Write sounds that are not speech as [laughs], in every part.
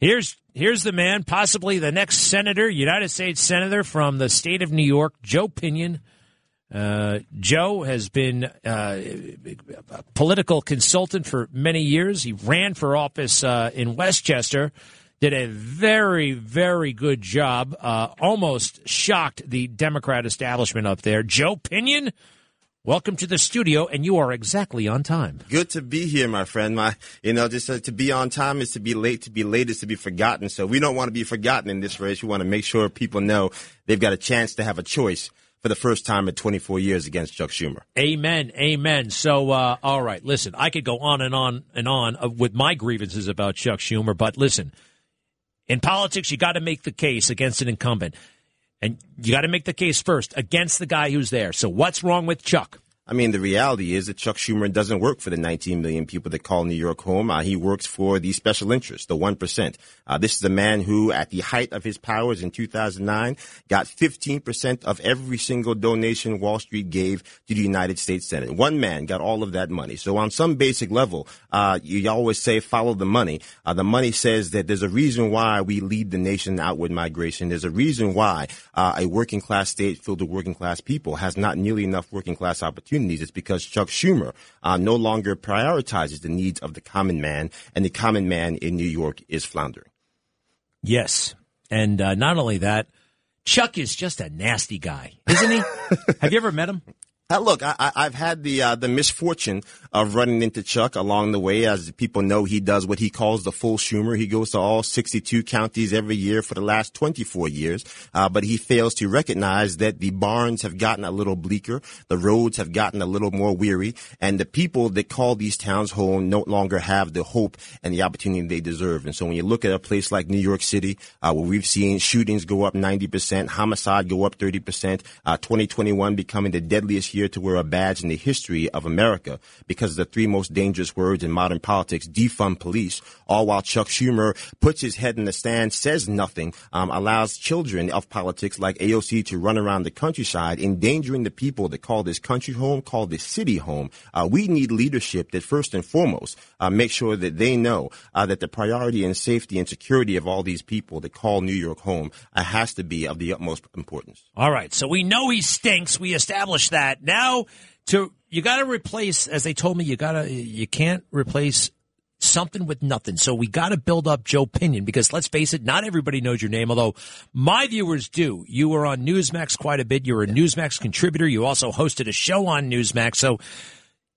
Here's here's the man, possibly the next senator, United States senator from the state of New York, Joe Pinion. Uh, Joe has been uh, a political consultant for many years. He ran for office uh, in Westchester, did a very, very good job. Uh, almost shocked the Democrat establishment up there. Joe Pinion, welcome to the studio, and you are exactly on time. Good to be here, my friend. My, you know, just uh, to be on time is to be late. To be late is to be forgotten. So we don't want to be forgotten in this race. We want to make sure people know they've got a chance to have a choice for the first time in 24 years against Chuck Schumer. Amen. Amen. So, uh, all right, listen, I could go on and on and on uh, with my grievances about Chuck Schumer, but listen, in politics, you got to make the case against an incumbent. And you got to make the case first against the guy who's there. So, what's wrong with Chuck? I mean, the reality is that Chuck Schumer doesn't work for the 19 million people that call New York home. Uh, he works for the special interests, the 1%. Uh, this is a man who, at the height of his powers in 2009, got 15% of every single donation Wall Street gave to the United States Senate. One man got all of that money. So on some basic level, uh, you always say follow the money. Uh, the money says that there's a reason why we lead the nation outward migration. There's a reason why uh, a working class state filled with working class people has not nearly enough working class opportunities opportunities. It's because Chuck Schumer uh, no longer prioritizes the needs of the common man, and the common man in New York is floundering. Yes. And uh, not only that, Chuck is just a nasty guy, isn't he? [laughs] Have you ever met him? Uh, look, I, have had the uh, the misfortune of running into Chuck along the way. As people know, he does what he calls the full Schumer. He goes to all 62 counties every year for the last 24 years, uh, but he fails to recognize that the barns have gotten a little bleaker, the roads have gotten a little more weary, and the people that call these towns home no longer have the hope and the opportunity they deserve. And so, when you look at a place like New York City, uh, where we've seen shootings go up 90 percent, homicide go up 30 percent, uh, 2021 becoming the deadliest year to wear a badge in the history of America because of the three most dangerous words in modern politics, defund police, all while Chuck Schumer puts his head in the stand, says nothing, um, allows children of politics like AOC to run around the countryside, endangering the people that call this country home, call this city home. Uh, we need leadership that first and foremost uh, make sure that they know uh, that the priority and safety and security of all these people that call New York home uh, has to be of the utmost importance. All right, so we know he stinks. We established that. Now, to you got to replace, as they told me, you got to you can't replace something with nothing. So we got to build up Joe Pinion because let's face it, not everybody knows your name, although my viewers do. You were on Newsmax quite a bit. You're a Newsmax contributor. You also hosted a show on Newsmax. So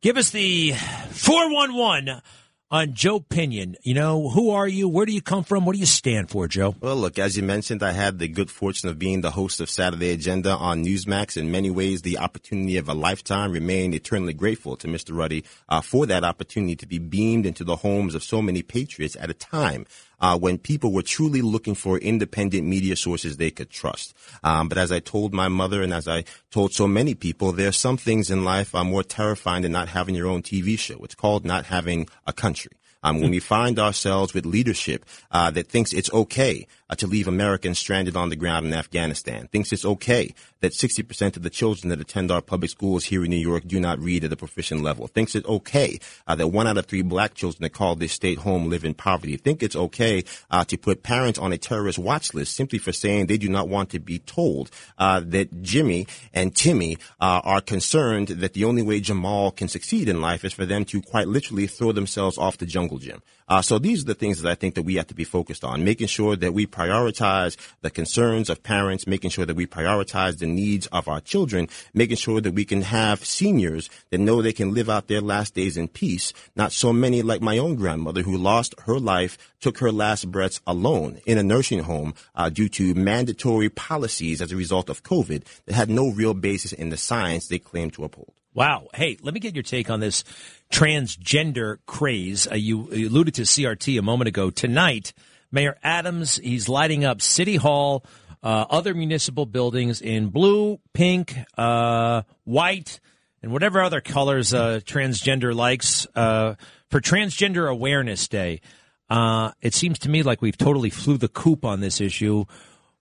give us the 411 on Joe Pinion. You know, who are you? Where do you come from? What do you stand for, Joe? Well, look, as you mentioned, I had the good fortune of being the host of Saturday Agenda on Newsmax. In many ways, the opportunity of a lifetime. Remain eternally grateful to Mr. Ruddy uh, for that opportunity to be beamed into the homes of so many patriots at a time uh, when people were truly looking for independent media sources they could trust. Um, but as I told my mother and as I told so many people, there are some things in life are more terrifying than not having your own TV show. It's called not having a country. Um, when we find ourselves with leadership uh, that thinks it's okay uh, to leave Americans stranded on the ground in Afghanistan, thinks it's okay that 60% of the children that attend our public schools here in New York do not read at a proficient level, thinks it's okay uh, that one out of three black children that call this state home live in poverty, think it's okay uh, to put parents on a terrorist watch list simply for saying they do not want to be told uh, that Jimmy and Timmy uh, are concerned that the only way Jamal can succeed in life is for them to quite literally throw themselves off the jungle gym. Uh, so these are the things that I think that we have to be focused on, making sure that we prioritize the concerns of parents, making sure that we prioritize the needs of our children, making sure that we can have seniors that know they can live out their last days in peace. Not so many like my own grandmother who lost her life, took her last breaths alone in a nursing home uh, due to mandatory policies as a result of COVID that had no real basis in the science they claimed to uphold. Wow. Hey, let me get your take on this transgender craze. Uh, you, you alluded to CRT a moment ago. Tonight, Mayor Adams, he's lighting up City Hall, uh, other municipal buildings in blue, pink, uh, white, and whatever other colors uh, transgender likes uh, for Transgender Awareness Day. Uh, it seems to me like we've totally flew the coop on this issue.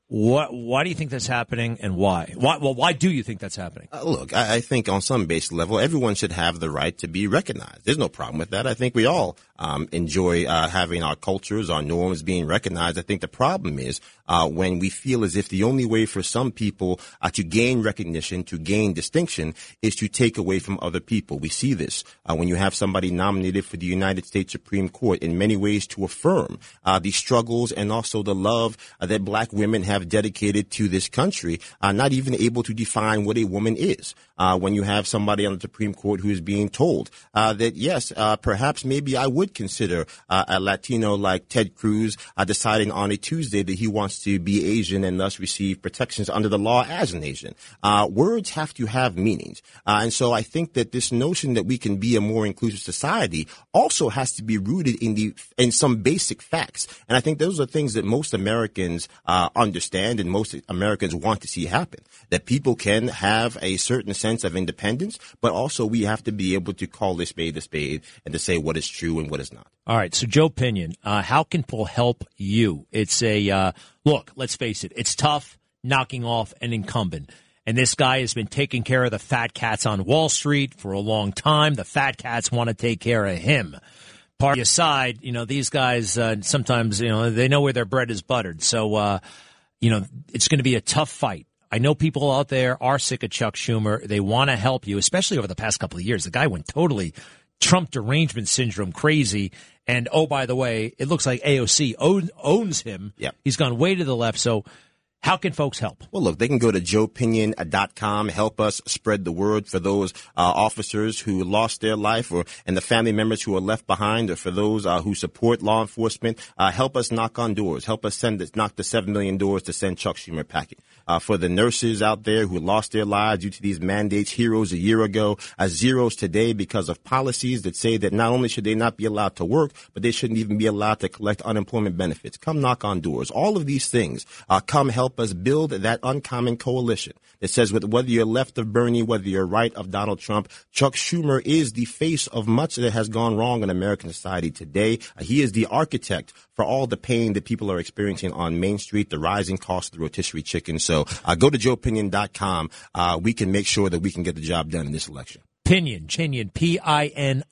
What, why do you think that's happening, and why? Why? Well, why do you think that's happening? Uh, look, I, I, think on some basic level, everyone should have the right to be recognized. There's no problem with that. I think we all um, enjoy uh, having our cultures, our norms being recognized. I think the problem is uh, when we feel as if the only way for some people uh, to gain recognition, to gain distinction, is to take away from other people. We see this uh, when you have somebody nominated for the United States Supreme Court in many ways to affirm uh, the struggles and also the love uh, that black women have dedicated to this country, not even able to define what a woman is. When you have somebody on the Supreme Court who is being told that yes, perhaps maybe I would consider a Latino like Ted Cruz deciding on a Tuesday that he wants to be Asian and thus receive protections under the law as an Asian. Uh, words have to have meanings. Uh, and so I think that this notion that we can be a more inclusive society also has to be rooted in the, in some basic facts. And I think those are things that most Americans, uh, understand and most Americans want to see happen. That people can have a certain sense of independence, but also we have to be able to call a spade a spade and to say what is true and what is not. All right. So Joe Pinion, uh, how can people help you? It's a, uh, look, let's face it, it's tough knocking off an incumbent. And this guy has been taking care of the fat cats on Wall Street for a long time. The fat cats want to take care of him. Party aside, you know, these guys uh, sometimes, you know, they know where their bread is buttered. So, uh, you know, it's going to be a tough fight. I know people out there are sick of Chuck Schumer. They want to help you, especially over the past couple of years. The guy went totally Trump derangement syndrome crazy. And oh, by the way, it looks like AOC owns him. Yep. He's gone way to the left. So how can folks help? Well, look, they can go to joepinion.com, help us spread the word for those uh, officers who lost their life or and the family members who are left behind or for those uh, who support law enforcement. Uh, help us knock on doors. Help us send this, knock the 7 million doors to send Chuck Schumer packing. Uh, for the nurses out there who lost their lives due to these mandates, heroes a year ago, uh, zeros today because of policies that say that not only should they not be allowed to work, but they shouldn't even be allowed to collect unemployment benefits. Come knock on doors. All of these things uh, come help help us build that uncommon coalition that says with whether you're left of Bernie, whether you're right of Donald Trump, Chuck Schumer is the face of much that has gone wrong in American society today. Uh, he is the architect for all the pain that people are experiencing on Main Street, the rising cost of the rotisserie chicken. So uh, go to joepinion.com. Uh, we can make sure that we can get the job done in this election. Pinion, Chinion, P-I-N-I-O-N,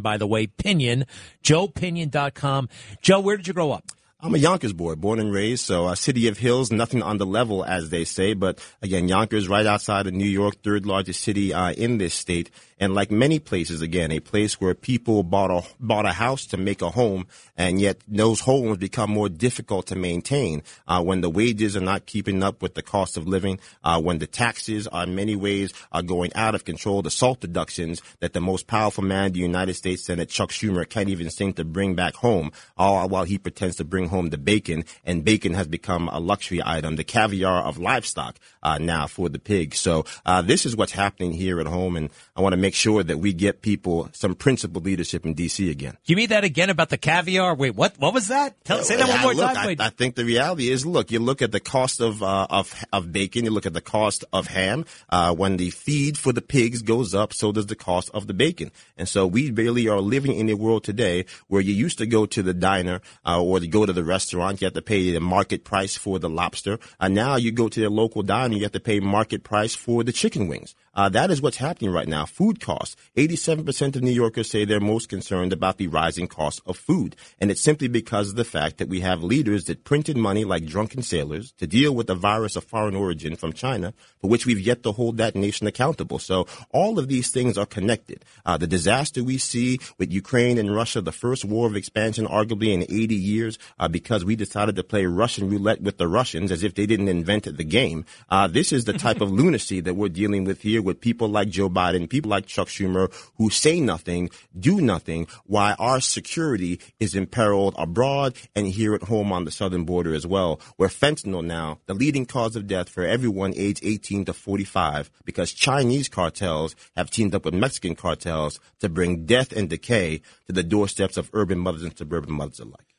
by the way, Pinion, joepinion.com. Joe, where did you grow up? I'm a Yonkers boy, born and raised. So, a city of hills, nothing on the level, as they say. But again, Yonkers, right outside of New York, third largest city uh, in this state. And like many places, again, a place where people bought a, bought a house to make a home, and yet those homes become more difficult to maintain uh, when the wages are not keeping up with the cost of living, uh, when the taxes are in many ways are going out of control, the SALT deductions that the most powerful man in the United States Senate, Chuck Schumer, can't even seem to bring back home, all while he pretends to bring home the bacon, and bacon has become a luxury item, the caviar of livestock uh, now for the pig. So uh, this is what's happening here at home, and I want to make sure that we get people some principled leadership in D.C. again. You mean that again about the caviar? Wait, what? What was that? Tell, say that one more look, time. I, I, think the reality is, look, you look at the cost of uh, of of bacon, you look at the cost of ham. Uh, when the feed for the pigs goes up, so does the cost of the bacon. And so we really are living in a world today where you used to go to the diner uh, or to go to the restaurant, you have to pay the market price for the lobster. And now you go to the local diner, you have to pay market price for the chicken wings. Uh, that is what's happening right now. Food costs. 87% of New Yorkers say they're most concerned about the rising cost of food. And it's simply because of the fact that we have leaders that printed money like drunken sailors to deal with a virus of foreign origin from China, for which we've yet to hold that nation accountable. So all of these things are connected. Uh, the disaster we see with Ukraine and Russia, the first war of expansion arguably in 80 years, uh, because we decided to play Russian roulette with the Russians as if they didn't invent the game. Uh, this is the type of [laughs] lunacy that we're dealing with here with people like Joe Biden, people like Chuck Schumer, who say nothing, do nothing, while our security is imperiled abroad and here at home on the southern border as well, where fentanyl now, the leading cause of death for everyone age 18 to 45, because Chinese cartels have teamed up with Mexican cartels to bring death and decay to the doorsteps of urban mothers and suburban mothers alike.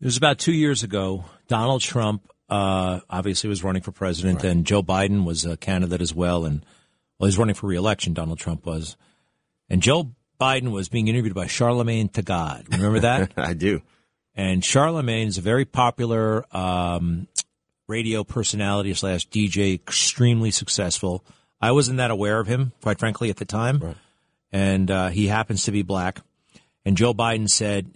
It was about two years ago. Donald Trump uh, obviously was running for president, right. and Joe Biden was a candidate as well. And well, he's running for reelection. Donald Trump was, and Joe Biden was being interviewed by Charlamagne Tha God. Remember that? [laughs] I do. And Charlamagne is a very popular um, radio personality slash DJ, extremely successful. I wasn't that aware of him, quite frankly, at the time. Right. And uh, he happens to be black. And Joe Biden said,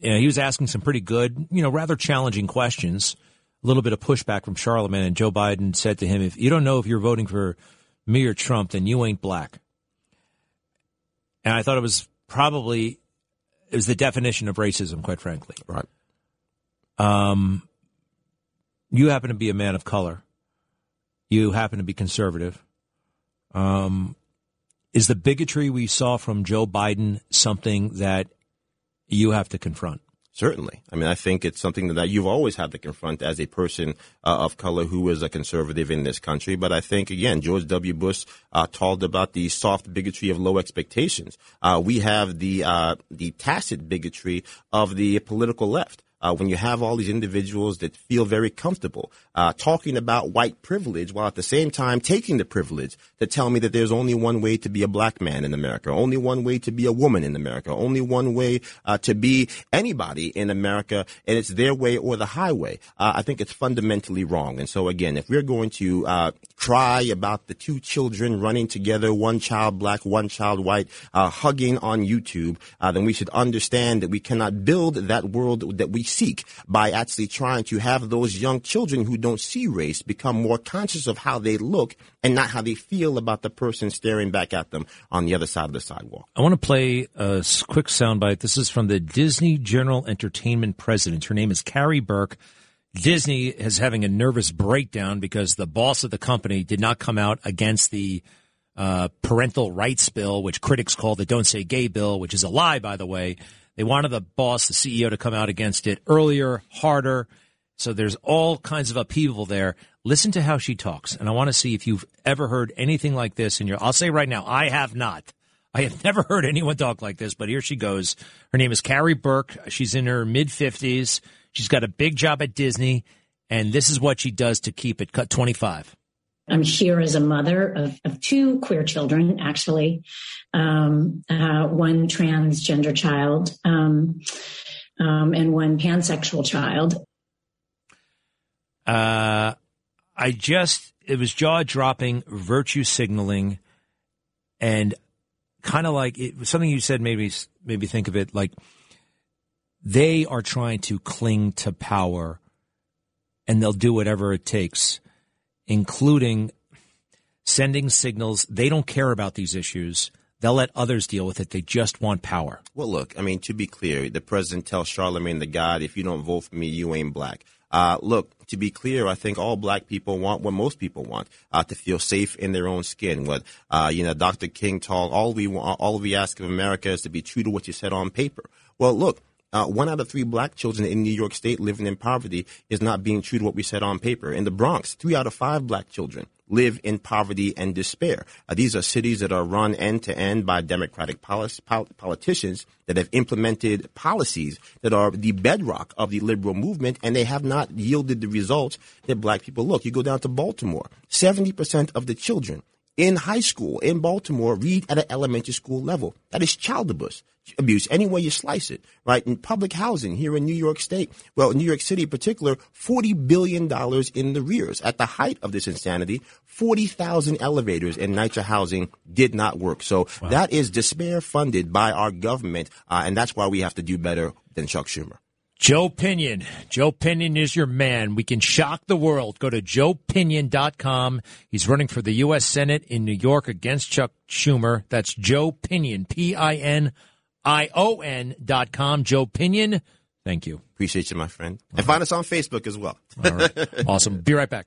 you know, he was asking some pretty good, you know, rather challenging questions. A little bit of pushback from Charlamagne, and Joe Biden said to him, "If you don't know if you're voting for me or Trump, then you ain't black." And I thought it was probably it was the definition of racism, quite frankly. Right. Um, you happen to be a man of color. You happen to be conservative. Um, is the bigotry we saw from Joe Biden something that you have to confront? Certainly. I mean, I think it's something that you've always had to confront as a person uh, of color who is a conservative in this country. But I think, again, George W. Bush uh, talked about the soft bigotry of low expectations. Uh, we have the uh, the tacit bigotry of the political left uh, when you have all these individuals that feel very comfortable uh, talking about white privilege while at the same time taking the privilege to tell me that there's only one way to be a black man in America, only one way to be a woman in America, only one way uh, to be anybody in America, and it's their way or the highway. Uh, I think it's fundamentally wrong. And so again, if we're going to uh, cry about the two children running together, one child black, one child white, uh, hugging on YouTube, then we should understand that we cannot build that world that we seek by actually trying to have those young children who don't see race become more conscious of how they look and not how they feel about the person staring back at them on the other side of the sidewalk. I want to play a quick soundbite. This is from the Disney General Entertainment president. Her name is Karey Burke. Disney is having a nervous breakdown because the boss of the company did not come out against the uh, parental rights bill, which critics call the Don't Say Gay bill, which is a lie, by the way. They wanted the boss, the CEO, to come out against it earlier, harder. So there's all kinds of upheaval there. Listen to how she talks, and I want to see if you've ever heard anything like this in your. I'll say right now, I have not. I have [laughs] never heard anyone talk like this, but here she goes. Her name is Karey Burke. She's in her mid 50s. She's got a big job at Disney, and this is what she does to keep it cut 25. I'm here as a mother of, of two queer children, actually, um, uh, one transgender child um, um, and one pansexual child. Uh, I just, it was jaw dropping, virtue signaling, and kind of like it, was something you said maybe maybe think of it like they are trying to cling to power and they'll do whatever it takes including sending signals. They don't care about these issues. They'll let others deal with it. They just want power. Well, look, I mean, to be clear, the president tells Charlamagne tha God, if you don't vote for me, you ain't black. Uh, look, to be clear, I think all black people want what most people want, uh, to feel safe in their own skin. What, uh, you know, Dr. King told, all we want, all we ask of America is to be true to what you said on paper. Well, look, uh, one out of three black children in New York State living in poverty is not being true to what we said on paper. In the Bronx, three out of five black children live in poverty and despair. Uh, these are cities that are run end to end by Democratic pol- politicians that have implemented policies that are the bedrock of the liberal movement, and they have not yielded the results that black people look. You go down to Baltimore, 70% of the children in high school in Baltimore read at an elementary school level. That is child abuse, abuse any way you slice it, right? In public housing here in New York State, well, New York City in particular, $40 billion in the rears. At the height of this insanity, 40,000 elevators in NYCHA housing did not work. So wow. that is despair funded by our government, uh, and that's why we have to do better than Chuck Schumer. Joe Pinion. Joe Pinion is your man. We can shock the world. Go to joepinion.com. He's running for the U.S. Senate in New York against Chuck Schumer. That's Joe Pinion, P-I-N-I-O-N dot com. Joe Pinion. Thank you. Appreciate you, my friend. and find us on Facebook as well. All right. [laughs] Awesome. Be right back.